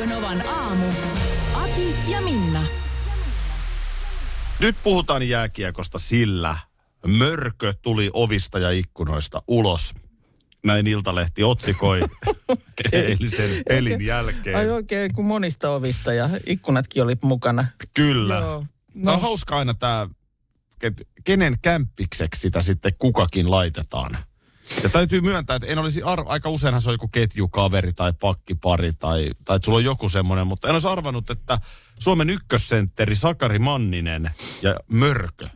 Radio Novan aamu. Ati ja Minna. Nyt puhutaan jääkiekosta sillä mörkö tuli ovista ja ikkunoista ulos. Näin Iltalehti otsikoi eilisen pelin jälkeen. Ai oikein, kun monista ovista ja ikkunatkin oli mukana. Kyllä. Joo. No. on hauska aina tämä, että kenen kämppikseksi sitä sitten kukakin laitetaan. Ja täytyy myöntää, että en olisi arv- aika useinhan se on joku ketjukaveri tai pakkipari tai, tai että sulla on joku semmoinen, mutta en olisi arvannut, että Suomen ykkössentteri Sakari Manninen ja Mörkö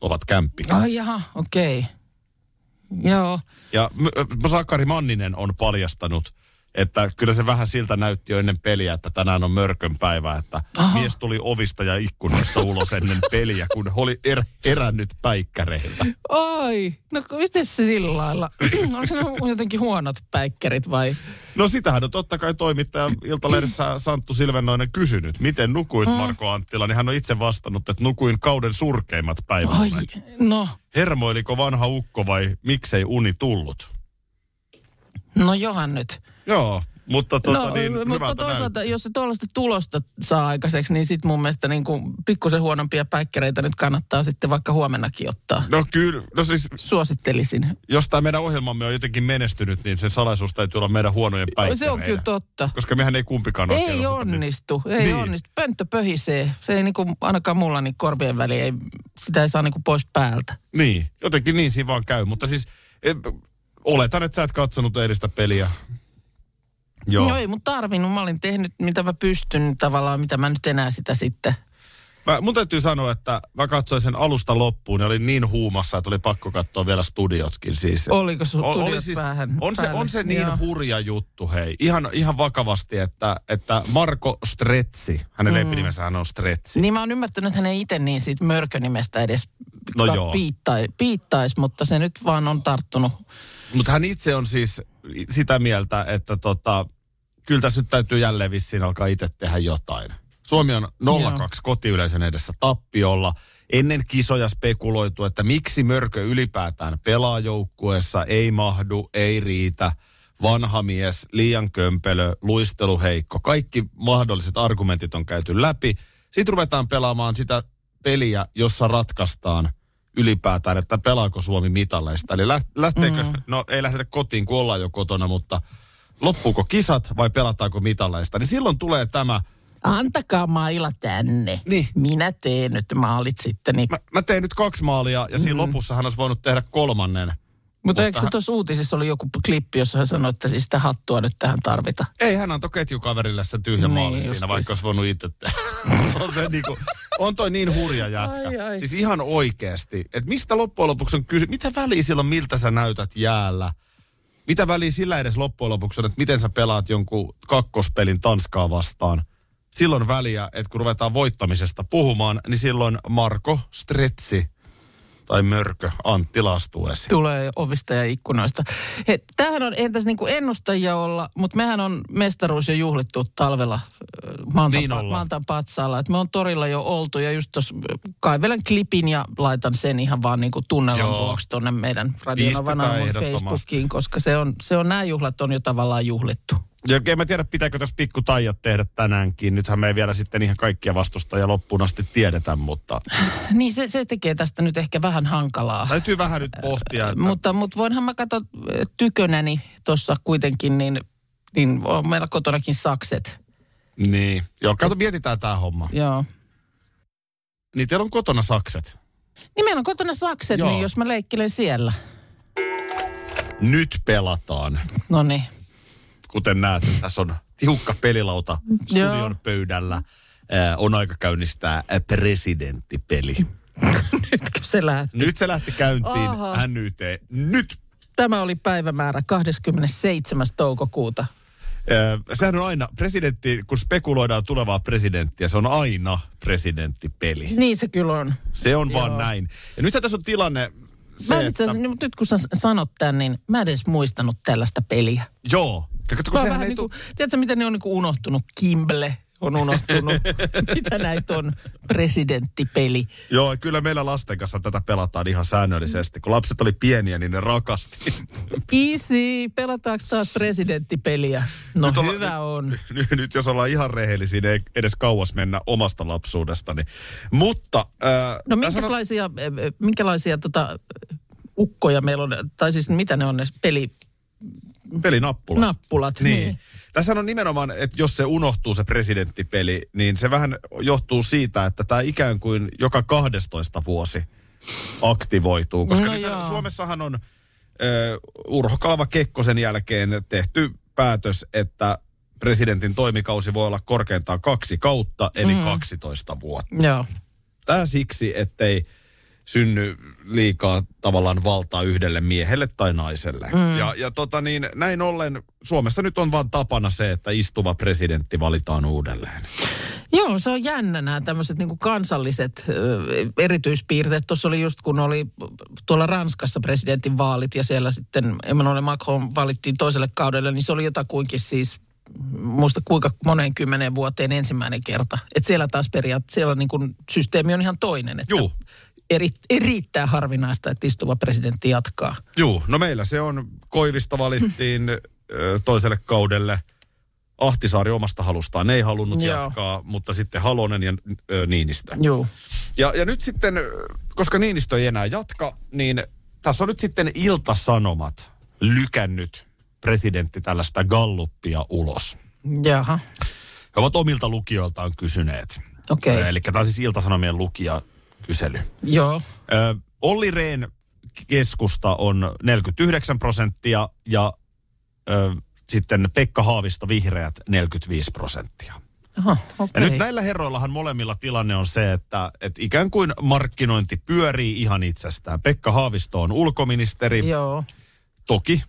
ovat kämppiksi. Ai jaha, okei. Okay. Joo. Ja M- Sakari Manninen on paljastanut, että kyllä se vähän siltä näytti jo ennen peliä, että tänään on mörkön päivä, että Aha. mies tuli ovista ja ikkunoista ulos ennen peliä, kun oli er, erännyt päikkäreiltä. Ai, no miten se sillä lailla? Onko se ne jotenkin huonot päikkärit vai? No sitähän on totta kai toimittaja Iltalehdessä Santtu Silvennoinen kysynyt, miten nukuit Marko Anttila, niin hän on itse vastannut, että nukuin kauden surkeimmat Ai, päiväunet. no, Hermoiliko vanha ukko vai miksei uni tullut? no johan nyt. Joo, mutta tota, no, niin, mutta toisaalta, näyttää. jos se tuollaista tulosta saa aikaiseksi, niin sitten mun mielestä niin kuin pikkusen huonompia päikkäreitä nyt kannattaa sitten vaikka huomennakin ottaa. No kyllä, no siis Suosittelisin. jos tämä meidän ohjelmamme on jotenkin menestynyt, niin sen salaisuus täytyy olla meidän huonojen päikkäreiden. Se on kyllä totta. Koska mehän ei kumpikaan oikein Ei osata onnistu, ei Niin. niin. onnistu. Pönttö pöhisee. Se ei niinku, ainakaan mulla niin korvien väliin, ei, sitä ei saa niinku pois päältä. Niin, jotenkin niin siinä vaan käy. Mutta siis e, oletan, että sä et katsonut eilistä peliä. Joo. Joo. ei mun tarvinnut. Mä olin tehnyt, mitä mä pystyn tavallaan, mitä mä nyt enää sitä sitten. Mä, mun täytyy sanoa, että mä katsoin sen alusta loppuun ja olin niin huumassa, että oli pakko katsoa vielä studiotkin. Siis. Oliko sun O- tuliot vähän on, se, on se niin Joo. hurja juttu, hei. Ihan, ihan vakavasti, että, että Marko Stretsi, hänen mm. lempinimensä hän on Stretsi. Niin mä oon ymmärtänyt, että hän ei itse niin siitä mörkönimestä edes No piittai, piittaisi, mutta se nyt vaan on tarttunut. Mutta hän itse on siis sitä mieltä, että tota, kyllä tässä nyt täytyy jälleen vissiin alkaa itse tehdä jotain. Suomi on 0-2 kotiyleisön edessä tappiolla. Ennen kisoja spekuloitu, että miksi Mörkö ylipäätään pelaa joukkueessa, ei mahdu, ei riitä, vanha mies, liian kömpelö, luisteluheikko. Kaikki mahdolliset argumentit on käyty läpi. Sitten ruvetaan pelaamaan sitä peliä, jossa ratkaistaan ylipäätään, että pelaako Suomi mitaleista. Eli läht- lähteekö, mm. no ei lähdetä kotiin, kun ollaan jo kotona, mutta loppuuko kisat vai pelataanko mitaleista. Niin silloin tulee tämä, Antakaa mailla tänne. Niin. Minä teen nyt maalit sitten. Niin. mä, mä tein nyt kaksi maalia ja siinä lopussa hän olisi voinut tehdä kolmannen. Mutta eikö hän- se tuossa uutisissa oli joku klippi, jossa hän sanoi, että siis sitä hattua nyt tähän tarvita? Ei, hän antoi ketjukaverille sen tyhjän Niin, justiinsa. siinä, vaikka olisi voinut itse on, se niinku, on toi niin hurja jätkä. Ai, ai. Siis ihan oikeasti. Että mistä loppujen lopuksi on kysy, mitä väliä silloin, miltä sä näytät jäällä? Mitä väliä sillä edes loppujen lopuksi on, että miten sä pelaat jonkun kakkospelin Tanskaa vastaan? Silloin väliä, että kun ruvetaan voittamisesta puhumaan, niin silloin Marko Stretsi tai Mörkö Antti astuu esiin. Tulee ovista ja ikkunoista. He, tämähän on, entäs niin kuin ennustajia olla, mutta mehän on mestaruus jo juhlittu talvella äh, Maantan, Niin. Maantan patsaalla. Et me on torilla jo oltu ja just tuossa kaivelen klipin ja laitan sen ihan vaan niin kuin tunnelman vuoksi tuonne meidän ehdottomasti. Facebookiin, koska se on, se on, nämä juhlat on jo tavallaan juhlittu. Ja en mä tiedä, pitääkö tässä pikku taijat tehdä tänäänkin. Nythän me ei vielä sitten ihan kaikkia vastustajia loppuun asti tiedetä, mutta Niin se, se tekee tästä nyt ehkä vähän hankalaa. täytyy vähän nyt pohtia, että Mutta, mutta voinhan mä katsoa tykönäni tuossa kuitenkin, niin, niin on meillä kotonakin sakset. niin. Joo, kato, mietitään tämä homma. Joo. Niin teillä on kotona sakset. Niin meillä on kotona sakset, Joo. niin jos mä leikkelen siellä. Nyt pelataan. No niin. Kuten näet, tässä on tiukka pelilauta studion Joo. pöydällä. Äh, on aika käynnistää äh, presidenttipeli. Nytkö se lähti? Nyt se lähti käyntiin, Aha. NYT. Nyt Tämä oli päivämäärä 27. toukokuuta. Ö, Sehän on aina, presidentti, kun spekuloidaan tulevaa presidenttiä, se on aina presidenttipeli. Niin se kyllä on. Se on vaan Joo. näin. Ja nythän tässä on tilanne se, Mä itse että... asiassa, nyt kun sä sanot tämän, niin mä en edes muistanut tällaista peliä. Joo. Kato, kun sehän vähän ei niin tu... kuin, tiedätkö miten ne on niin kuin unohtunut? Kimble on unohtunut. Mitä näitä on? Presidenttipeli. Joo, kyllä meillä lasten kanssa tätä pelataan ihan säännöllisesti. Kun lapset oli pieniä, niin ne rakasti. Easy, pelataanko taas presidenttipeliä? No Nyt olla- hyvä on. nyt, nyt jos ollaan ihan rehellisiä, niin ei edes kauas mennä omasta lapsuudestani. Mutta... Äh, No tässä on- minkälaisia, eh, minkälaisia tota, ukkoja meillä on, tai siis mitä ne on ne pelinappulat? Pelinappulat. Niin. niin. niin. Tässä on nimenomaan, että jos se unohtuu se presidenttipeli, niin se vähän johtuu siitä, että tämä ikään kuin joka 12 vuosi aktivoituu. Koska No no nyt joo. Suomessahan on ö, Urho Kalva Kekkosen jälkeen tehty päätös, että presidentin toimikausi voi olla korkeintaan kaksi kautta, eli mm. 12 vuotta. Joo. Tämä siksi, ettei synny liikaa tavallaan valtaa yhdelle miehelle tai naiselle. Mm. Ja, ja tota niin, näin ollen Suomessa nyt on vaan tapana se, että istuva presidentti valitaan uudelleen. Joo, se on jännä nämä tämmöiset niin kansalliset ö, erityispiirteet. Tuossa oli just kun oli tuolla Ranskassa presidentin vaalit ja siellä sitten Emmanuel Macron valittiin toiselle kaudelle, niin se oli jotakuinkin siis muista kuinka monen kymmenen vuoteen ensimmäinen kerta. Että siellä taas periaatteessa, siellä niin kuin systeemi on ihan toinen. Että Juu. Eri, erittäin harvinaista, että istuva presidentti jatkaa. Joo, no meillä se on, Koivista valittiin ö, toiselle kaudelle. Ahtisaari omasta halustaan ei halunnut Joo. jatkaa, mutta sitten Halonen ja ö, Niinistö. Joo. Ja, ja nyt sitten, koska Niinistö ei enää jatka, niin tässä on nyt sitten Iltasanomat lykännyt presidentti tällaista galluppia ulos. Jaha. He ovat omilta lukijoiltaan kysyneet. Okei. Ö, Eli tämä on siis Iltasanomien lukijakysely. Joo. Ö, Olli Rehn keskusta on 49 prosenttia ja ö, sitten Pekka Haavisto vihreät 45 prosenttia. Aha, Ja okei. nyt näillä herroillahan molemmilla tilanne on se, että, että ikään kuin markkinointi pyörii ihan itsestään. Pekka Haavisto on ulkoministeri. Joo. Toki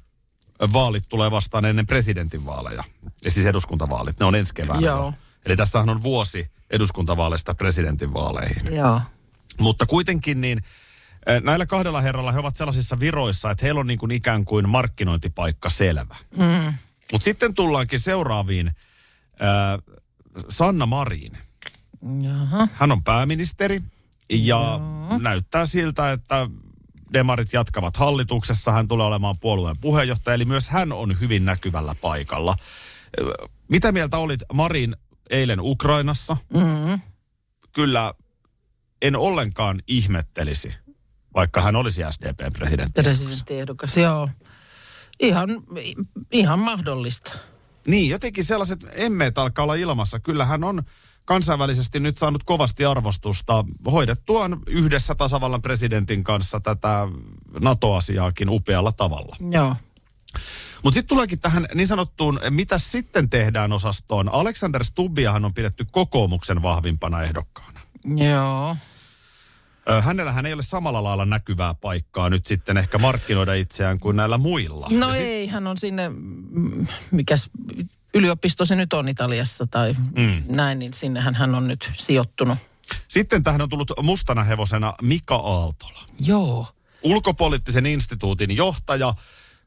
vaalit tulee vastaan ennen presidentinvaaleja. Ja siis eduskuntavaalit, ne on ensi keväänä. Joo. jo. Eli tässähän on vuosi eduskuntavaaleista presidentinvaaleihin. Joo. Mutta kuitenkin niin eh, näillä kahdella herralla he ovat sellaisissa viroissa, että heillä on niin kuin ikään kuin markkinointipaikka selvä. Mm. Mutta sitten tullaankin seuraaviin. Äh, Sanna Marin. Jaha. Hän on pääministeri ja näyttää siltä, että demarit jatkavat hallituksessa. Hän tulee olemaan puolueen puheenjohtaja, eli myös hän on hyvin näkyvällä paikalla. Ö, Mitä mieltä olit Marin eilen Ukrainassa? Mm. Kyllä en ollenkaan ihmettelisi, vaikka hän olisi SDPn presidentti. Presidenttiehdokas, joo. Ihan, ihan mahdollista. Niin, jotenkin sellaiset emmeet alkaa olla ilmassa. Kyllä hän on kansainvälisesti nyt saanut kovasti arvostusta hoidettuaan yhdessä tasavallan presidentin kanssa tätä NATO-asiaakin upealla tavalla. Joo. Mutta sitten tuleekin tähän niin sanottuun, mitä sitten tehdään osastoon. Alexander Stubbiahan on pidetty kokoomuksen vahvimpana ehdokkaana. Joo. Hänellähän ei ole samalla lailla näkyvää paikkaa nyt sitten ehkä markkinoida itseään kuin näillä muilla. No Ja sit- ei, hän on sinne, mikäs yliopisto se nyt on Italiassa tai mm. näin, niin sinnehän hän on nyt sijoittunut. Sitten tähän on tullut mustana hevosena Mika Aaltola. Joo. ulkopoliittisen instituutin johtaja.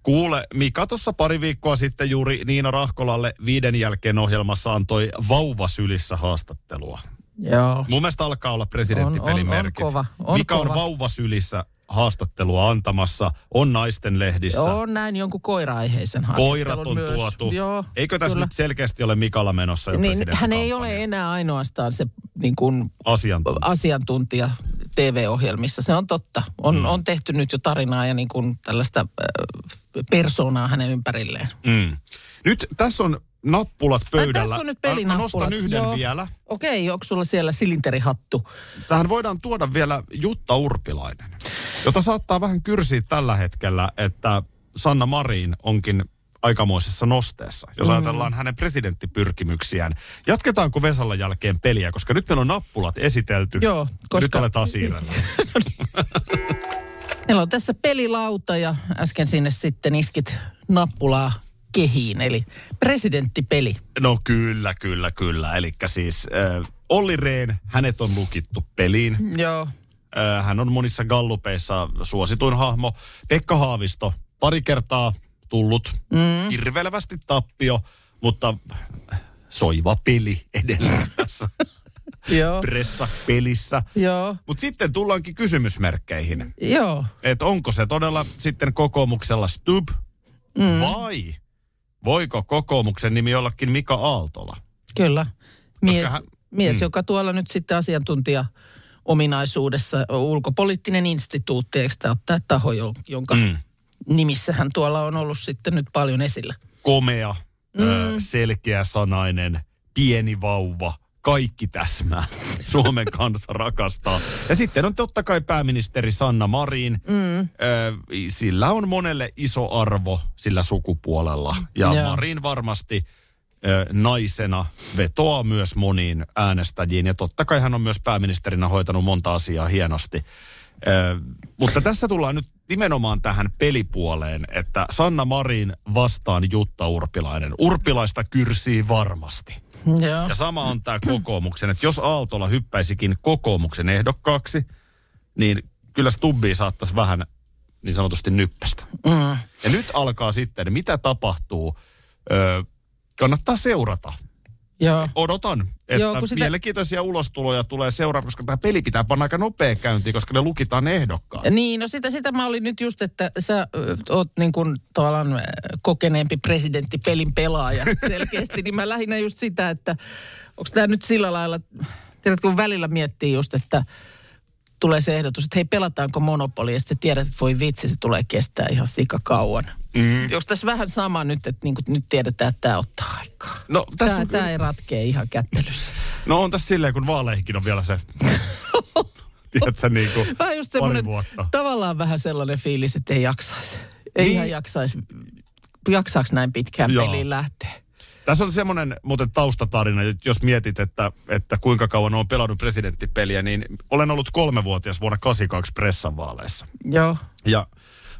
Kuule, Mika tuossa pari viikkoa sitten juuri Niina Rahkolalle viiden jälkeen ohjelmassa antoi vauvasylissä haastattelua. Joo. Mun mielestä alkaa olla presidenttipelin On- on- on kova, on Mika on kova. vauvasylissä haastattelua antamassa, on naisten lehdissä. On näin jonkun koira-aiheisen Koirat haastattelun on myös. tuotu. Joo, Eikö tässä kyllä. nyt selkeästi ole Mikalla menossa jo Niin, hän ei ole enää ainoastaan se niin kuin Asiantuntija. asiantuntija TV-ohjelmissa. Se on totta. On, mm. on tehty nyt jo tarinaa ja niin kuin tällaista äh, persoonaa hänen ympärilleen. Mm. Nyt tässä on nappulat pöydällä. tässä on nyt Mä- Mä pelinappulat. nostan yhden Joo. vielä. Okei, onko sulla siellä silinterihattu? Tähän voidaan tuoda vielä Jutta Urpilainen, jota saattaa vähän kyrsiä tällä hetkellä, että Sanna Marin onkin aikamoisessa nosteessa, jos mm. ajatellaan hänen presidenttipyrkimyksiään. Jatketaanko Vesalan jälkeen peliä, koska nyt meillä on nappulat esitelty. Joo, koska- Nyt aletaan siirrellä. Meillä on tässä pelilauta ja äsken sinne sitten iskit nappulaa kehiin, eli presidenttipeli. No kyllä, kyllä, kyllä. Eli siis äh, Olli Rehn, hänet on lukittu peliin. Joo. Äh, hän on monissa gallupeissa suosituin hahmo. Pekka Haavisto, pari kertaa tullut, mm. kirvelevästi tappio, mutta soiva peli Joo. pressapelissä. Joo. Mutta sitten tullaankin kysymysmerkkeihin. Joo. Että onko se todella sitten kokoomuksella Stub mm. vai voiko kokoomuksen nimi ollakin Mika Aaltola? Kyllä. Mies, hän- mies mm. joka tuolla nyt sitten asiantuntija ominaisuudessa, ulkopoliittinen instituutti, eikö tämä tämä taho, jo- jonka mm. nimissä hän tuolla on ollut sitten nyt paljon esillä. Komea, mm. selkeä sanainen, pieni vauva, kaikki täsmää. Suomen kansa rakastaa. Ja sitten on totta kai pääministeri Sanna Marin. Mm. Sillä on monelle iso arvo sillä sukupuolella. Ja Joo. Marin varmasti naisena vetoaa myös moniin äänestäjiin. Ja totta kai hän on myös pääministerinä hoitanut monta asiaa hienosti. Ö, mutta tässä tullaan nyt nimenomaan tähän pelipuoleen, että Sanna Marin vastaan Jutta Urpilainen. Urpilaista kyrsii varmasti. Joo. Ja sama on tämä kokoomuksen, että jos Aaltola hyppäisikin kokoomuksen ehdokkaaksi, niin kyllä Stubbi saattaisi vähän niin sanotusti nyppästä. Mm. Ja nyt alkaa sitten, mitä tapahtuu, öö, kannattaa seurata. Joo. Odotan, että Joo, sitä- mielenkiintoisia ulostuloja tulee seuraan, koska tämä peli pitää panna aika nopea käyntiin, koska ne lukitaan ne ehdokkaat. Niin, no sitä, sitä mä olin nyt just, että sä oot niin kuin tavallaan kokeneempi presidenttipelin pelaaja selkeästi, niin mä lähinnä just sitä, että onko tämä nyt sillä lailla, tiedätkö, kun välillä miettii just, että tulee se ehdotus, että hei pelataanko monopoli ja sitten tiedät, että voi vitsi, se tulee kestää ihan sikakauan. Mm. Onko tässä vähän sama nyt, että niin nyt tiedetään, että tämä ottaa aikaa? No, tässä Tämä, on tämä ei ratkea ihan kättelyssä. No on tässä silleen, kun vaaleihinkin on vielä se, tiedätkö, niin kuin Vähän just pari vuotta. tavallaan vähän sellainen fiilis, että ei jaksaisi. Ei Niin. ihan jaksaisi. Jaksaako näin pitkään Joo. Peliin lähteä? Tässä on semmoinen muuten taustatarina, että jos mietit, että, että kuinka kauan olen pelannut presidenttipeliä, niin olen ollut kolmevuotias vuonna 82 pressan vaaleissa. Joo. Ja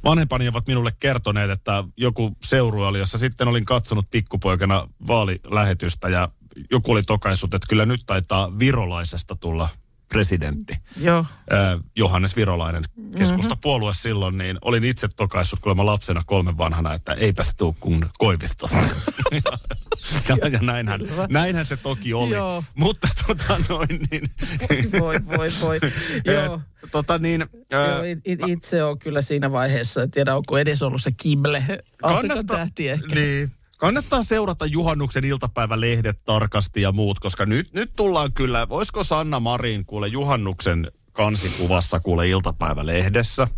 vanhempani ovat minulle kertoneet, että joku seurue oli, jossa sitten olin katsonut pikkupoikana vaalilähetystä ja joku oli tokaissut, että kyllä nyt taitaa virolaisesta tulla presidentti. Joo. Ö, Johannes Virolainen keskustapuolue mm-hmm. silloin, niin olin itse tokaissut kuulemma lapsena kolmen vanhana, että eipäs tuu kun Koivistosta. ja, ja näinhän, näinhän se toki oli. Joo. Mutta tota noin niin... Voi, voi, voi. Joo. Ö, tota niin... Joo, it- it- itse on kyllä siinä vaiheessa, en tiedä onko edes ollut se Kible, Afrikan tähti ehkä. Niin. Kannattaa seurata juhannuksen iltapäivälehdet tarkasti ja muut, koska nyt, nyt tullaan kyllä, voisiko Sanna Marin kuule juhannuksen kansikuvassa kuule iltapäivälehdessä.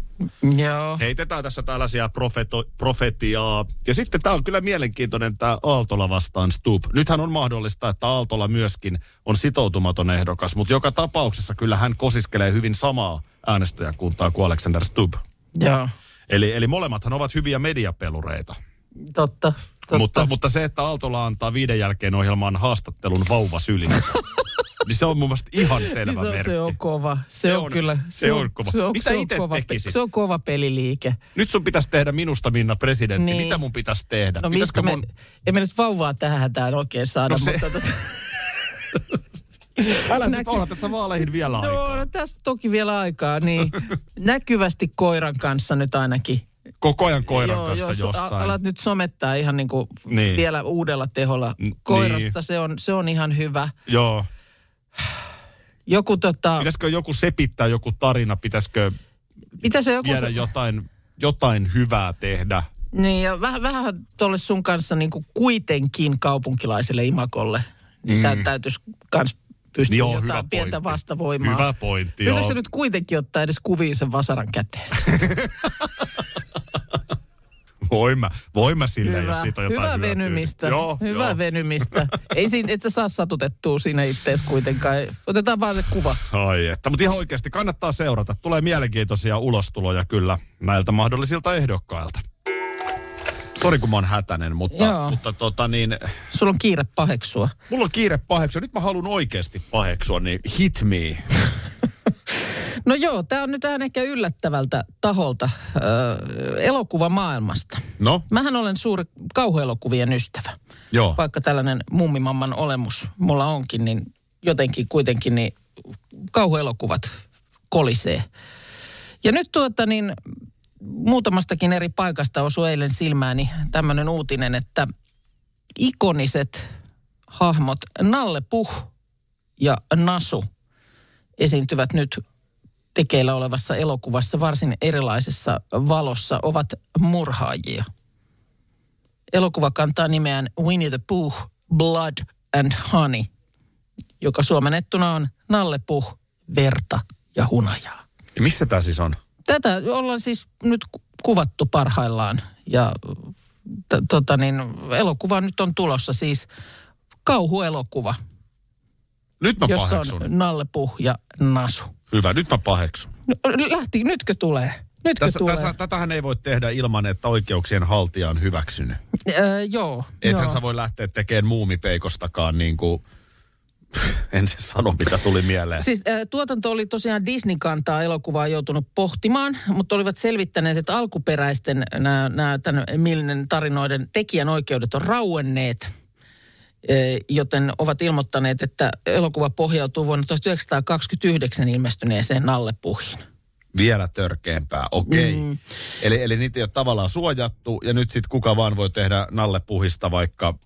Joo. Heitetään tässä tällaisia profeto, profetiaa. Ja sitten tämä on kyllä mielenkiintoinen tämä Aaltola vastaan Stub. Nythän on mahdollista, että Aaltola myöskin on sitoutumaton ehdokas, mutta joka tapauksessa kyllä hän kosiskelee hyvin samaa äänestäjäkuntaa kuin Alexander Stub. Joo. Eli, eli molemmathan ovat hyviä mediapelureita. Totta. Totta. Mutta, mutta se, että Aaltola antaa viiden jälkeen ohjelmaan haastattelun vauva sylissä, niin se on mun mielestä ihan selvä niin se, on, merkki. se on kova. Se, Se on, on- kyllä. se on kova. Se on, Mitä se on itse kova, tekisit? Se on kova peliliike. Nyt sun pitäisi tehdä minusta Minna presidentti. Niin. Mitä mun pitäisi tehdä? No Pitäisikö mistä me, emme nyt vauvaa tähän hätään oikein saada, No se- mutta... Tota, Älä Näky- olla tässä vaaleihin vielä no, aikaa. no tässä toki vielä aikaa, niin näkyvästi koiran kanssa nyt ainakin. Koko ajan koiran Joo, kanssa jos jossain. alat nyt somettaa ihan niin kuin Niin. vielä uudella teholla koirasta, niin. se, on, se on ihan hyvä. Joo. Joku tota, Pitäisikö joku sepittää joku tarina? Pitäisikö se joku... vielä se- jotain, jotain hyvää tehdä? Niin, ja vähän, vähän tuolle sun kanssa niin kuin kuitenkin kaupunkilaiselle imakolle. Niin mm. täytyisi kans pystyä Joo, jotain hyvä pientä pointti. vastavoimaa. Hyvä pointti, Pystytkö joo. se nyt kuitenkin ottaa edes kuviin sen vasaran käteen? Voin mä, voin mä sille, jos Hyvä, siitä on jotain hyvä hyötyä. venymistä. Joo, hyvä joo. venymistä. Ei siinä, et sä saa satutettua siinä ittees kuitenkaan. Otetaan vaan se kuva. Ai että, mutta ihan oikeasti kannattaa seurata. Tulee mielenkiintoisia ulostuloja kyllä näiltä mahdollisilta ehdokkailta. Sori kun mä oon hätänen, mutta, Joo. mutta tota niin, Sulla on kiire paheksua. mulla on kiire paheksua. Nyt mä haluan oikeasti paheksua, niin hit me. No joo, tämä on nyt vähän ehkä yllättävältä taholta äh, elokuvamaailmasta. No, Mähän olen suuri kauhuelokuvien ystävä. joo. Vaikka tällainen mummimamman olemus mulla onkin, niin jotenkin kuitenkin niin kauhuelokuvat kolisee. Ja nyt tuota niin, muutamastakin eri paikasta osui eilen silmääni tämmöinen uutinen, että ikoniset hahmot Nalle Puh ja Nasu esiintyvät nyt tekeillä olevassa elokuvassa varsin erilaisessa valossa, ovat murhaajia. Elokuva kantaa nimeään Winnie the Pooh, Blood and Honey, joka suomennettuna on Nalle Puh, verta ja hunajaa. Ja missä tämä siis on? Tätä ollaan siis nyt ku- kuvattu parhaillaan ja t- tota niin, elokuva nyt on tulossa siis kauhuelokuva, Nyt mä jossa paheksun. on Nalle Puh ja Nasu. Hyvä, nyt mä paheksun. No, lähti, nytkö tulee? Nytkö Tässä, tulee? tässä, tätähän ei voi tehdä ilman, että oikeuksien haltija on hyväksynyt. Öö, joo. Ethän joo. sä voi lähteä tekemään muumipeikostakaan niin kuin, en se sano mitä tuli mieleen. Siis äh, tuotanto oli tosiaan Disney kantaa elokuvaa joutunut pohtimaan, mutta olivat selvittäneet, että alkuperäisten nämä tämän Milnen tarinoiden tekijänoikeudet on rauenneet, joten ovat ilmoittaneet, että elokuva pohjautuu vuonna 1929 ilmestyneeseen Nalle Puhin. Vielä törkeämpää, okei. Mm. Eli, eli niitä ei ole tavallaan suojattu ja nyt sitten kuka vaan voi tehdä Nalle Puhista vaikka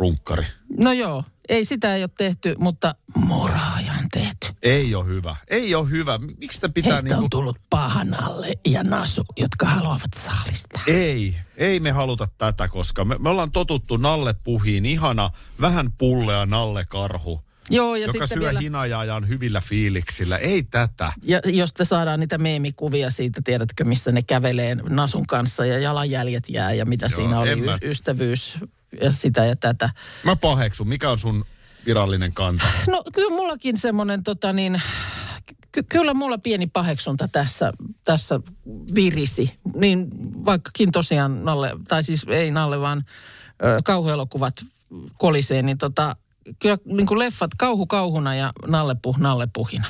puistorunkkari. No joo, ei sitä ei ole tehty, mutta murhaaja on tehty. Ei ole hyvä. Ei ole hyvä. Miksi sitä pitää Heistä niinku... on tullut Pahanalle ja Nasu, jotka haluavat saalistaa. Ei, ei me haluta tätä, koska me, me ollaan totuttu Nalle Puhiin. Ihana, vähän pullea Nalle Karhu, Joo, ja joka syö vielä... hinajaa ja on hyvillä fiiliksillä. Ei tätä. Ja josta saadaan niitä meemikuvia siitä, tiedätkö, missä ne kävelee Nasun kanssa ja jalanjäljet jää ja mitä Joo, siinä oli, mä- ystävyys ja sitä ja tätä. Mä paheksun. Mikä on sun virallinen kanta? No kyllä mullakin semmoinen tota niin, ky- kyllä mulla pieni paheksunta tässä, tässä virisi. Niin vaikkakin tosiaan Nalle, tai siis ei Nalle, vaan ö, kauhuelokuvat kolisee, niin tota, kyllä niin kuin leffat kauhu kauhuna ja Nalle puh Nalle puhina.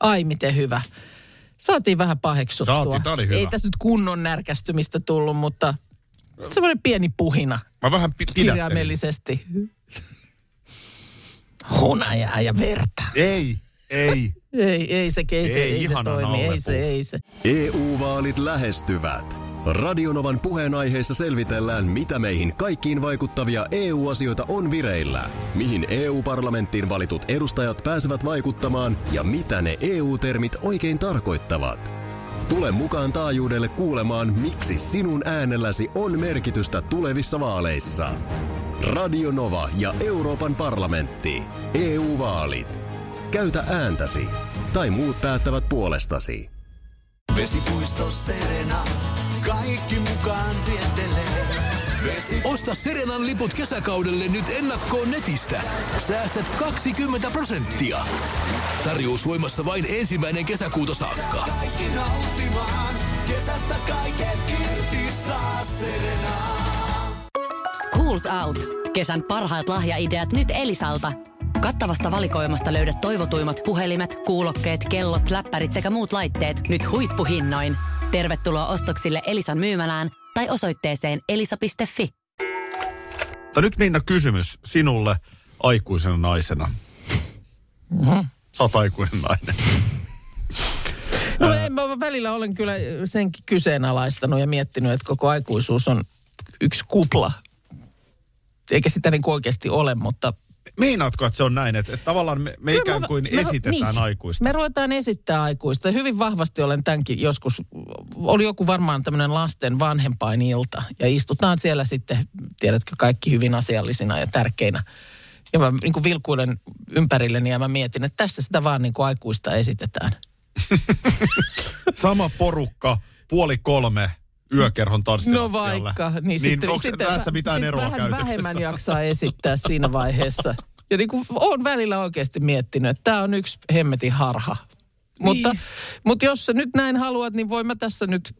Ai miten hyvä. Saatiin vähän paheksuttua. Saatiin, oli hyvä. Ei tässä nyt kunnon närkästymistä tullut, mutta semmoinen pieni puhina Mä vähän kirjaimellisesti. Hunajaa ja verta. Ei, ei. Ei, ei se, ei, se, Ei, ei se toimi, ei se, ei se. EU-vaalit lähestyvät. Radionovan puheenaiheessa selvitellään, mitä meihin kaikkiin vaikuttavia EU-asioita on vireillä, mihin EU-parlamenttiin valitut edustajat pääsevät vaikuttamaan ja mitä ne EU-termit oikein tarkoittavat. Tule mukaan taajuudelle kuulemaan, miksi sinun äänelläsi on merkitystä tulevissa vaaleissa. Radio Nova ja Euroopan parlamentti. EU-vaalit. Käytä ääntäsi. Tai muut päättävät puolestasi. Vesipuisto Serena, kaikki mukaan viettelee. Vesi... Osta Serenan liput kesäkaudelle nyt ennakkoon netistä. Säästät 20 prosenttia. Tarjous voimassa vain ensimmäinen kesäkuuta saakka. Kaikki nauttimaan, kesästä kaiken irti saa Serena. Schools Out. Kesän parhaat lahjaideat nyt Elisalta. Kattavasta valikoimasta löydät toivotuimmat puhelimet, kuulokkeet, kellot, läppärit sekä muut laitteet nyt huippuhinnoin. Tervetuloa ostoksille Elisan myymälään tai osoitteeseen elisa.fi. Mutta nyt Minna kysymys sinulle aikuisena naisena. Sä oot aikuinen nainen. Mä välillä olen kyllä senkin kyseenalaistanut ja miettinyt, että koko aikuisuus on yksi kupla. Eikä sitä niin oikeasti ole, mutta... Meinaatko, että se on näin, että, että tavallaan me, me Kyllä ikään kuin me- esitetään niin. aikuista? Me ruvetaan esittää aikuista. Hyvin vahvasti olen tämänkin joskus, oli joku varmaan tämmöinen lasten vanhempainilta. Ja istutaan siellä sitten, tiedätkö, kaikki hyvin asiallisina ja tärkeinä. Ja mä niin kuin vilkuilen ympärilleni ja mä mietin, että tässä sitä vaan niin kuin aikuista esitetään. Sama porukka, puoli kolme, yökerhon No tanssilattialle. vaikka. Niin, niin sitten, onko, sitten, näet sä mitään sitten eroa vähän vähemmän jaksaa esittää siinä vaiheessa. Ja niin kuin olen välillä oikeasti miettinyt, että tämä on yksi hemmetin harha. Mutta, mutta jos sä nyt näin haluat, niin voin mä tässä nyt,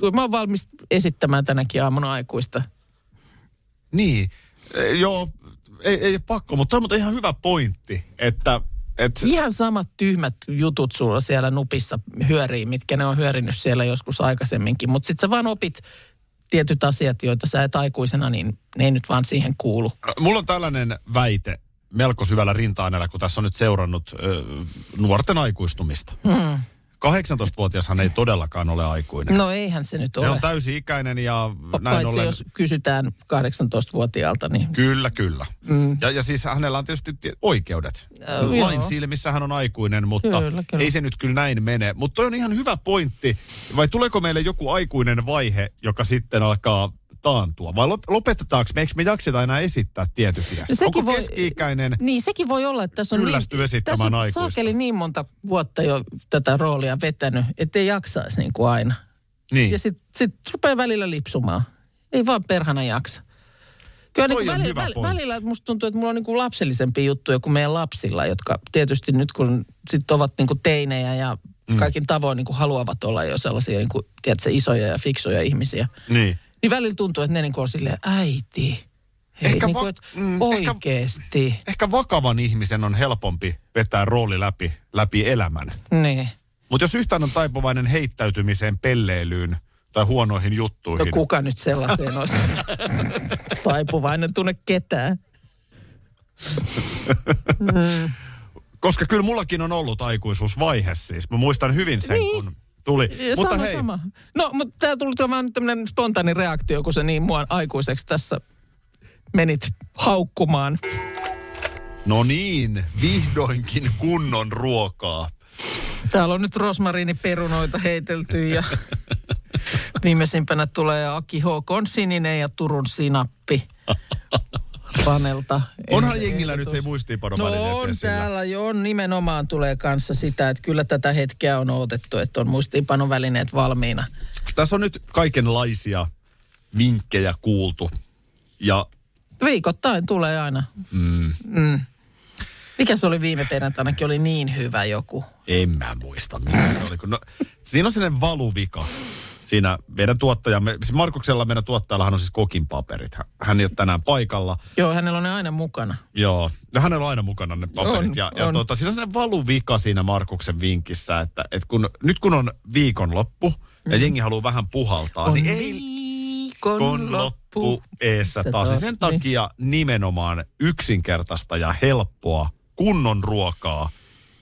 kun mä oon valmis esittämään tänäkin aamuna aikuista. Niin, e, joo, ei, ei ole pakko, mutta toi on ihan hyvä pointti, että et, Ihan samat tyhmät jutut sulla siellä nupissa hyörii, mitkä ne on hyörinyt siellä joskus aikaisemminkin. Mutta sitten sä vaan opit tietyt asiat, joita sä et aikuisena, niin ne ei nyt vaan siihen kuulu. mulla on tällainen väite melko syvällä rinta kun tässä on nyt seurannut ö, nuorten aikuistumista. Hmm. 18-vuotiashan ei todellakaan ole aikuinen. No eihän se nyt Se ole. on täysi-ikäinen ja näin Paitsi ollen... jos kysytään 18-vuotiaalta, niin Kyllä, kyllä. Mm. Ja, ja siis hänellä on tietysti tie- oikeudet. Äh, Lain joo. silmissä hän on aikuinen, mutta Kyllä, kyllä. ei se nyt kyllä näin mene. Mutta toi on ihan hyvä pointti. Vai tuleeko meille joku aikuinen vaihe, joka sitten alkaa taantua? Vai lop- lopetetaanko me, eikö me jakseta enää esittää tietysti Sekin Onko voi- keski-ikäinen? Niin, sekin voi olla, että tässä on, niin, esittämään tässä on aikuista. saakeli niin monta vuotta jo tätä roolia vetänyt, ettei jaksaisi niin kuin aina. Niin. Ja sitten sit rupeaa välillä lipsumaan. Ei vaan perhana jaksa. Kyllä niin välillä, välillä, välillä musta tuntuu, että mulla on niin kuin lapsellisempia juttuja kuin meidän lapsilla, jotka tietysti nyt kun sit ovat niin kuin teinejä ja Mm. kaikin tavoin niin kuin haluavat olla jo sellaisia niin kuin, tiedätkö, isoja ja fiksuja ihmisiä. Niin. Niin välillä tuntuu, että ne niin on silleen, äiti, hei, Ehkä niin va- kuin, että mm, ehkä- oikeesti. Ehkä vakavan ihmisen on helpompi vetää rooli läpi, läpi elämän. Niin. Mutta jos yhtään on taipuvainen heittäytymiseen, pelleilyyn tai huonoihin No juttuihin, kuka nyt sellaiseen olisi taipuvainen tunne ketään. koska kyllä mullakin on ollut aikuisuusvaihe siis. Mä muistan hyvin sen, Niin. kun tuli. Ja Mutta sama, hei, sama. No, mutta tämä tuli tämä nyt tämmöinen spontaani reaktio, kun se niin mua aikuiseksi tässä menit haukkumaan. no niin, vihdoinkin kunnon ruokaa. Täällä on nyt rosmariiniperunoita heitelty ja viimeisimpänä tulee Aki H. sininen ja Turun sinappi. Ranelta. Onhan jengillä nyt ei muistiinpanon No on täällä jo, nimenomaan tulee kanssa sitä, että kyllä tätä hetkeä on odotettu, että on muistiinpanon välineet valmiina. Tässä on nyt kaikenlaisia vinkkejä kuultu. Ja Viikoittain tulee aina. Mm. Mm. Mikä se oli viime perjantainakin, oli niin hyvä joku. en mä muista, mikä se oli. No, siinä on sellainen valuvika. Siinä meidän tuottajamme, siis Markuksella meidän tuottajallahan on siis kokin paperit. Hän- ei ole tänään paikalla. Joo, hänellä on ne aina mukana. Joo, ja hänellä on aina mukana ne paperit. On, ja ja on. Tota, siinä on sellainen valuvika siinä Markuksen vinkissä, että, että kun, nyt kun on viikonloppu ja jengi haluaa vähän puhaltaa, Mm. On niin ei viikon loppu eessä taas. Sen takia nimenomaan yksinkertaista ja helppoa kunnon ruokaa,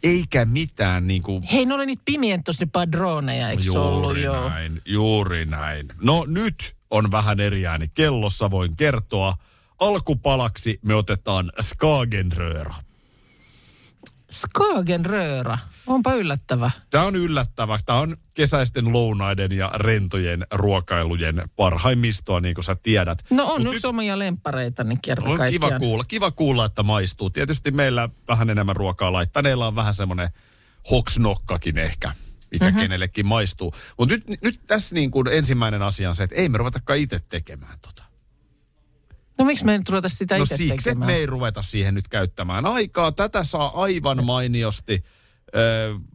eikä mitään niin kuin Hei, ne oli niitä pimientos, ne padroneja, eikö se ollut? Juuri näin, juuri näin. No nyt on vähän eri ääni kellossa, voin kertoa. Alkupalaksi me otetaan Skagenröra. Skagenröra. Onpa yllättävä. Tämä on yllättävä. Tämä on kesäisten lounaiden ja rentojen ruokailujen parhaimmistoa, niin kuin sä tiedät. No on Mut yksi omia lempareita, niin kerta on kiva kaikkiaan. kuulla, kiva kuulla, että maistuu. Tietysti meillä vähän enemmän ruokaa laittaneilla on vähän semmoinen hoksnokkakin ehkä, mikä Mhm. mm-hmm. kenellekin maistuu. Mutta nyt, nyt tässä niin kuin ensimmäinen asia on se, että ei me ruvetakaan itse tekemään tota. No miksi me ei nyt ruveta sitä No itse siksi, että tekemään? me ei ruveta siihen nyt käyttämään aikaa. Tätä saa aivan mainiosti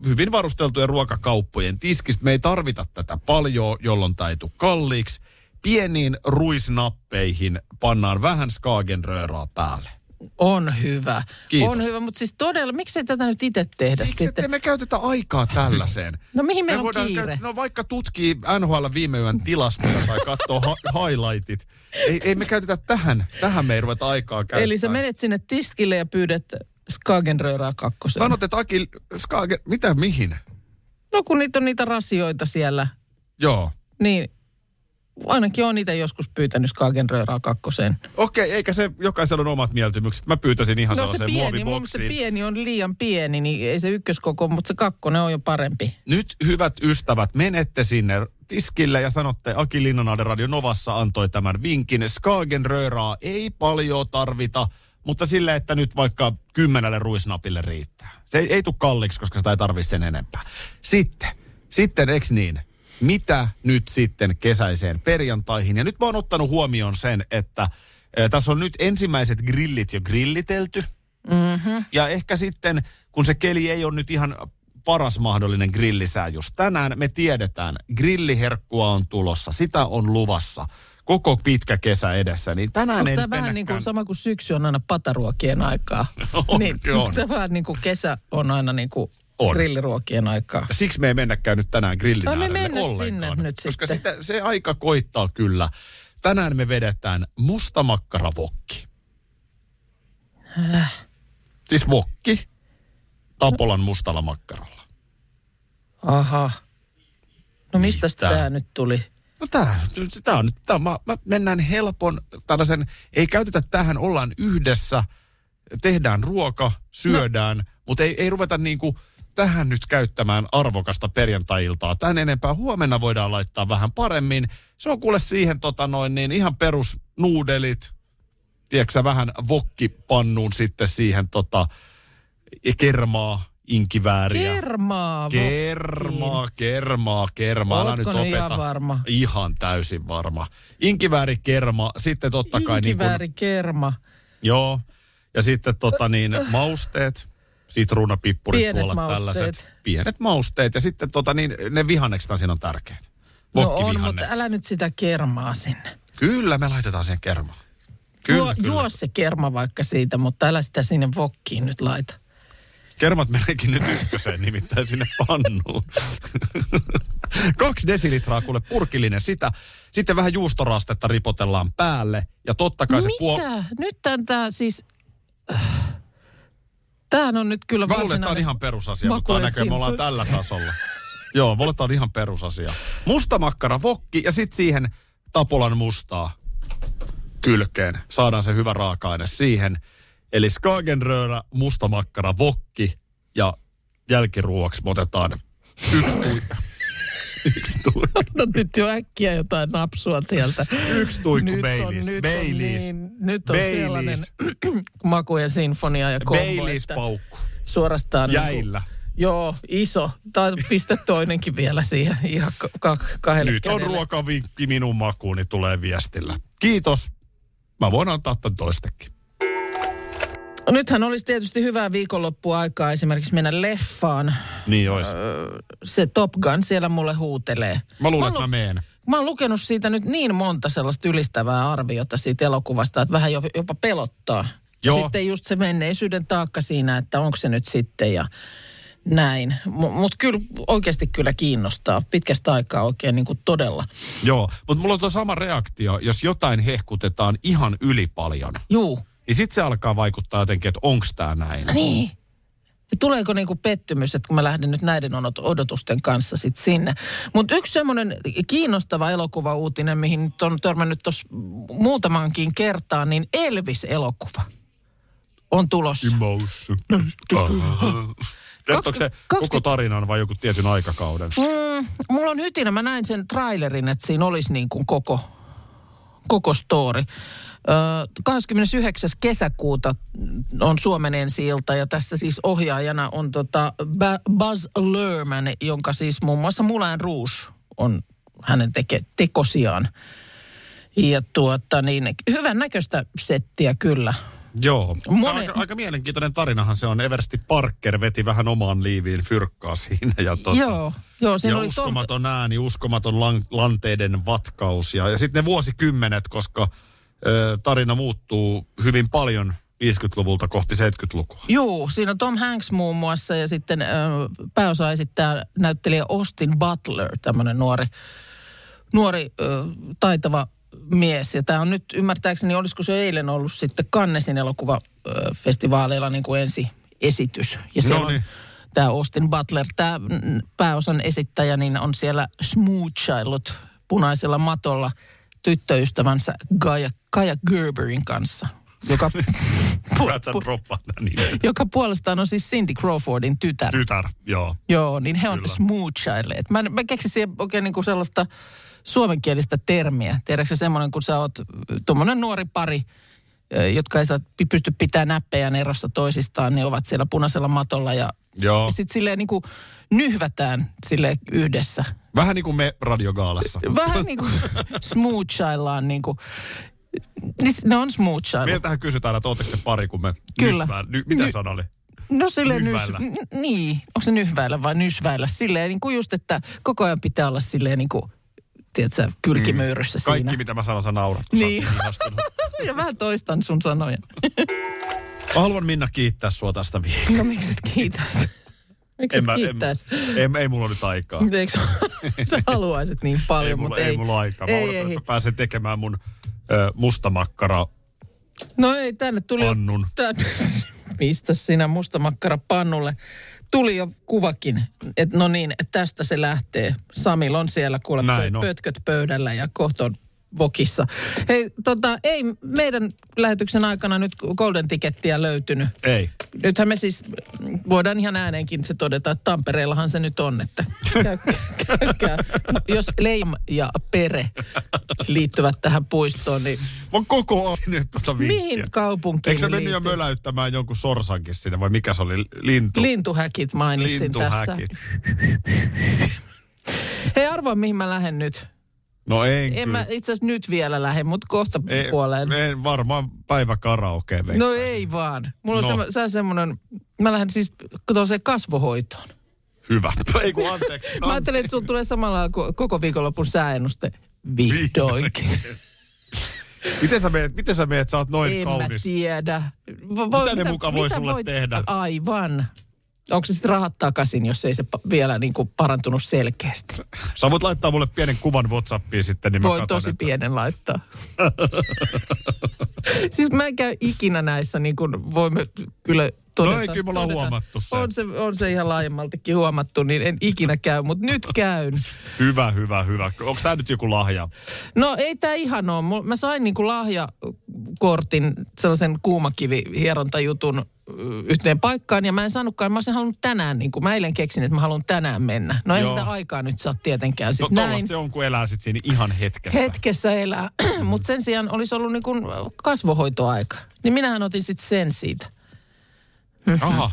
hyvin varusteltujen ruokakauppojen tiskistä. Me ei tarvita tätä paljon, jolloin tämä ei tule kalliiksi. Pieniin ruisnappeihin pannaan vähän skagenrööraa päälle. On hyvä. Kiitos. On hyvä, mutta siis todella, miksei tätä nyt itse tehdä Siksi, sitten? että me käytetä aikaa tällaiseen. No mihin meillä on voidaan kiire? no vaikka tutkii NHL viime yön tilastoja tai katsoo ha- highlightit. Ei, ei me käytetä tähän. Tähän me ei ruveta aikaa käyttää. Eli sä menet sinne tiskille ja pyydät Skagenröraa kakkosen. Sanot, että Aki, Skagen, mitä mihin? No kun niitä on niitä rasioita siellä, Joo. niin ainakin on itse joskus pyytänyt Skagenröraa kakkoseen. Okei, eikä se, jokaisella on omat mieltymykset. Mä pyytäisin ihan No se sellaiseen pieni, mun se pieni on liian pieni, niin ei se ykköskoko, mutta se kakkonen on jo parempi. Nyt hyvät ystävät, menette sinne tiskille ja sanotte, Aki Linnanaiden Radio Novassa antoi tämän vinkin. Skagenröraa ei paljon tarvita, mutta sille, että nyt vaikka kymmenelle ruisnapille riittää. Se ei, ei tule kalliiksi, koska sitä ei tarvitse sen enempää. Sitten, sitten eks niin? Mitä nyt sitten kesäiseen perjantaihin? Ja nyt mä oon ottanut huomioon sen, että eh, tässä on nyt ensimmäiset grillit jo grillitelty. Mm-hmm. Ja ehkä sitten, kun se keli ei ole nyt ihan paras mahdollinen grillisää just tänään, me tiedetään, grilliherkkua on tulossa, sitä on luvassa. koko pitkä kesä edessä, niin tänään Onko en tämä vähän niin kuin sama kuin syksy on aina pataruokien aikaa? On, niin, on. tämä vähän niin kuin kesä on aina niin kuin On. grilliruokien aikaa? Siksi me ei mennäkään nyt tänään grillin Ai me äärelle mennä ollenkaan. sinne nyt koska sitten. sitä, se aika koittaa kyllä. Tänään me vedetään mustamakkara-vokki. Äh. Siis vokki Tapolan mustalla makkaralla. Aha. No mistä tämä nyt tuli? No tää, tää on nyt, tää, on- mä, mä mennään helpon tällaisen, ei käytetä tähän, ollaan yhdessä, tehdään ruoka, syödään, no. mutta ei, ei ruveta niinku tähän nyt käyttämään arvokasta perjantai-iltaa. Tän enempää huomenna voidaan laittaa vähän paremmin. Se on kuule siihen tota noin, niin ihan perus nuudelit, tiedätkö vähän vokkipannuun sitten siihen tota, kermaa, inkivääriä. Kermaa. Kermaa, kermaa, kermaa. Älä nyt opeta. ihan varma? Ihan täysin varma. Inkivääri, kerma, sitten totta kai niin Inkivääri, kuin, kerma. joo. Ja sitten tota niin, mausteet, sitruuna, pippurit, Pienet suolat, mausteet. tällaiset. Pienet mausteet. Ja sitten tota niin, ne vihannekset siinä on tärkeät. No on, mutta älä nyt sitä kermaa sinne. Kyllä me laitetaan siihen kermaa. Kyllä, juo, kyllä. juo se kerma vaikka siitä, mutta älä sitä sinne vokkiin nyt laita. Kermat meneekin nyt ykköseen nimittäin sinne pannuun. Kaksi desilitraa kuule purkillinen sitä. Sitten vähän juustorastetta ripotellaan päälle. Ja totta kai se Mitä? puol... Nyt tämän tää siis... Tämähän on nyt kyllä Mä luulen, että tämä on ihan perusasia, mutta näköjään me ollaan tällä tasolla. Joo, tämä on ihan perusasia. Musta makkara vokki ja sitten siihen tapolan mustaa kylkeen. Saadaan se hyvä raaka-aine siihen. Eli skagenröörä, musta makkara, vokki ja jälkiruoksi otetaan yksi. Yksi tui... No nyt jo äkkiä jotain napsua sieltä. Yksi tuikku nyt Baileys. On, nyt Baileys. On niin, nyt on Baileys. sellainen makujen sinfonia ja kombo, Baileys että paukku. suorastaan... niin kuin- Jäillä. Joo, iso. Tai pistä toinenkin vielä siihen ihan ka- ka- kahdelle Nyt on kädelle. ruokavinkki minun makuuni tulee viestillä. Kiitos. Mä voin antaa tämän toistekin. Nythän olisi tietysti hyvää viikonloppuaikaa esimerkiksi mennä leffaan. Niin ois. Se Top Gun siellä mulle huutelee. Mä luulen, että mä meen. Mä oon lukenut siitä nyt niin monta sellaista ylistävää arviota siitä elokuvasta, että vähän jopa, pelottaa. Joo. Ja sitten just se menneisyyden taakka siinä, että onko se nyt sitten ja näin. Mutta kyllä oikeasti kyllä kiinnostaa pitkästä aikaa oikein niin kuin todella. Joo, mutta mulla on tuo sama reaktio, jos jotain hehkutetaan ihan yli paljon. Juu, Niin sit se alkaa vaikuttaa jotenkin, että onks tää näin. niin. Ja tuleeko niinku pettymys, että kun mä lähden nyt näiden odot- odotusten kanssa sit sinne. Mutta yksi semmoinen kiinnostava elokuva-uutinen, mihin nyt on törmännyt tuossa muutamankin kertaan, niin Elvis-elokuva on tulossa. Emotion. Kertooko se koko 20 tarinan vai joku tietyn aikakauden? Mm, mulla on hytinä, mä näin sen trailerin, että siinä olisi niin kuin koko, koko story. Ö, 29. kesäkuuta on Suomen ensi ilta ja tässä siis ohjaajana on tota Buzz Lerman, jonka siis muun muassa Moulin Rouge on hänen teke, tekosiaan. Ja tuota niin, hyvän näköistä settiä kyllä. Joo. Monen- aika, aika mielenkiintoinen tarinahan se on. Eversti Parker veti vähän omaan liiviin fyrkkaa siinä. Ja, tota, Joo, joo, ja oli uskomaton ääni, uskomaton lan, lanteiden vatkaus. Ja, ja sitten ne vuosikymmenet, koska tarina muuttuu hyvin paljon 50-luvulta kohti 70-lukua. Joo, siinä on Tom Hanks muun muassa ja sitten ö, pääosa esittää näyttelijä Austin Butler, tämmöinen nuori, nuori ö, taitava mies. Ja tämä on nyt ymmärtääkseni, olisiko se eilen ollut sitten Cannesin elokuvafestivaaleilla niin kuin ensi esitys. Ja siellä on tämä Austin Butler, tämä pääosan esittäjä, niin on siellä smoochailut punaisella matolla tyttöystävänsä Gaia, Kaja Gerberin kanssa, joka, pu, pu, joka puolestaan on siis Cindy Crawfordin tytär. Tytär, joo. Joo, niin he on smoochailleet. Mä, mä keksin siihen oikein niin kuin sellaista suomenkielistä termiä. Tiedätkö se semmoinen, kun sä oot tuommoinen nuori pari, jotka ei saa, pysty pitämään näppejään erossa toisistaan, niin ovat siellä punaisella matolla ja, Joo. ja sitten silleen niin kuin nyhvätään sille yhdessä. Vähän niin kuin me radiogaalassa. Vähän niin kuin smoochaillaan niin kuin, niin ne on smoochailut. Meiltähän kysytään, että ootteko te pari, kun me Kyllä. nysvään. Ny, mitä Ny- sana oli? No silleen nys, n- niin, onko se nyhväillä vai nysväillä? Silleen niin kuin just, että koko ajan pitää olla silleen niin kuin tiedätkö, kylkimöyryssä Mm. Kaikki, siinä. mitä mä sanon, sä naurat. kun sä Niin. ihastunut. ja vähän toistan sun sanoja. Mä haluan Minna kiittää sua tästä viikosta. No miksi et kiitäis? Miksi et En mä, en, kiittäis? ei, ei mulla nyt aikaa. Eikö sä haluaisit niin paljon, Ei mulla, mutta ei, ei. mulla aikaa. Mä ei, odotan, ei. että mä pääsen tekemään mun ö, mustamakkara No ei, tänne tuli pannun. jo... Tän, mistä sinä mustamakkara pannulle? Tuli jo kuvakin, että no niin, tästä se lähtee. Samil on siellä kuule Näin pö- pötköt pöydällä ja kohta on vokissa. Hei, tota, ei meidän lähetyksen aikana nyt Golden Tickettiä löytynyt. Ei. Nythän me siis voidaan ihan ääneenkin se todeta, että Tampereellahan se nyt on, että käy, käykää. Jos Leim ja Pere liittyvät tähän puistoon, niin Mä koko nyt tuota vinkkiä. mihin kaupunkiin Eikö sä mennyt jo möläyttämään jonkun sorsankin sinne, vai mikä se oli? Lintu. Lintuhäkit mainitsin tässä. Lintuhäkit. Hei arvoa, mihin mä lähden nyt. No en, En mä itse asiassa nyt vielä lähde, mutta kohta Ei, puoleen. en varmaan päivä karaokeen No ei vaan. Mulla on No. no. se, semmoinen, mä lähden siis tuollaiseen kasvohoitoon. Hyvä. Ei kun anteeksi. Mä ajattelin, että sulla tulee samalla koko viikonlopun sääennuste. Vihdoinkin. Miten sä meet, miten sä meet, sä oot noin en kaunis. mä tiedä. Vo, Mitä ne muka voi sulle tehdä? Aivan. Onko se sitten rahat takaisin, jos ei se vielä niin kuin parantunut selkeästi? Sä voit laittaa mulle pienen kuvan Whatsappiin sitten, niin mä Voi katson, tosi että... pienen laittaa. siis mä en käy ikinä näissä, niin kuin voimme kyllä todeta. No ei, kyllä me ollaan todeta. huomattu se. On se, on se ihan laajemmaltikin huomattu, niin en ikinä käy, mutta nyt käyn. Hyvä, hyvä, hyvä. Onko tää nyt joku lahja? No ei tämä ihan ole. Mä sain niin kuin lahjakortin, sellaisen kuumakivihierontajutun ö, yhteen paikkaan ja mä en saanutkaan, mä olisin halunnut tänään, niin kuin mä eilen keksin, että mä haluan tänään mennä. No ei sitä aikaa nyt saa tietenkään To, sit näin. se on, kun elää sit siinä ihan hetkessä. Hetkessä elää, mutta sen sijaan olisi ollut niin kuin kasvohoitoaika. Niin minähän otin sitten sen siitä. Aha,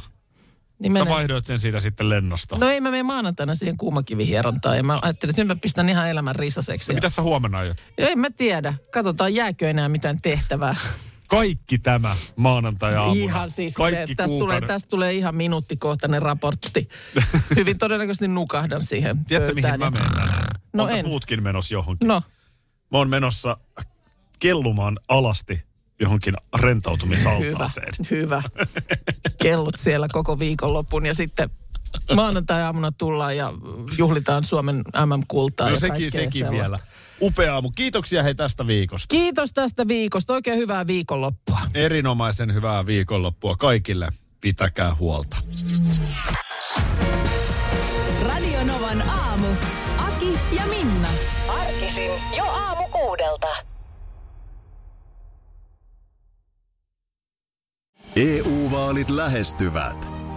Niin sä mennään- vaihdoit sen siitä sitten lennosta. No ei mä menen maanantaina siihen kuumakivihierontaan ja mä ajattelin, että nyt mä pistän ihan elämän risaseksi. Mitä sä huomenna aiot? En mä tiedä. Katsotaan, jääkö enää mitään tehtävää. Kaikki tämä maanantai-aamuna. Ihan siis, se, Kaikki tästä, tulee, tästä tulee ihan minuuttikohtainen raportti. Hyvin todennäköisesti nukahdan siihen Tiedätkö, mihin mä menen tänään? No en. muutkin menossa johonkin. No, Mä oon menossa kellumaan alasti johonkin hyvä, rentautumisaltaaseen. hyvä. Kellut siellä koko viikonlopun ja sitten maanantai-aamuna tullaan ja juhlitaan Suomen MM-kultaa No ja sekin, sekin sellaista. vielä. Upea aamu. Kiitoksia hei tästä viikosta. Kiitos tästä viikosta. Oikein hyvää viikonloppua. Erinomaisen hyvää viikonloppua kaikille. Pitäkää huolta. Radio Novan aamu. Aki ja Minna. Arkisin jo aamu kuudelta. EU-vaalit lähestyvät.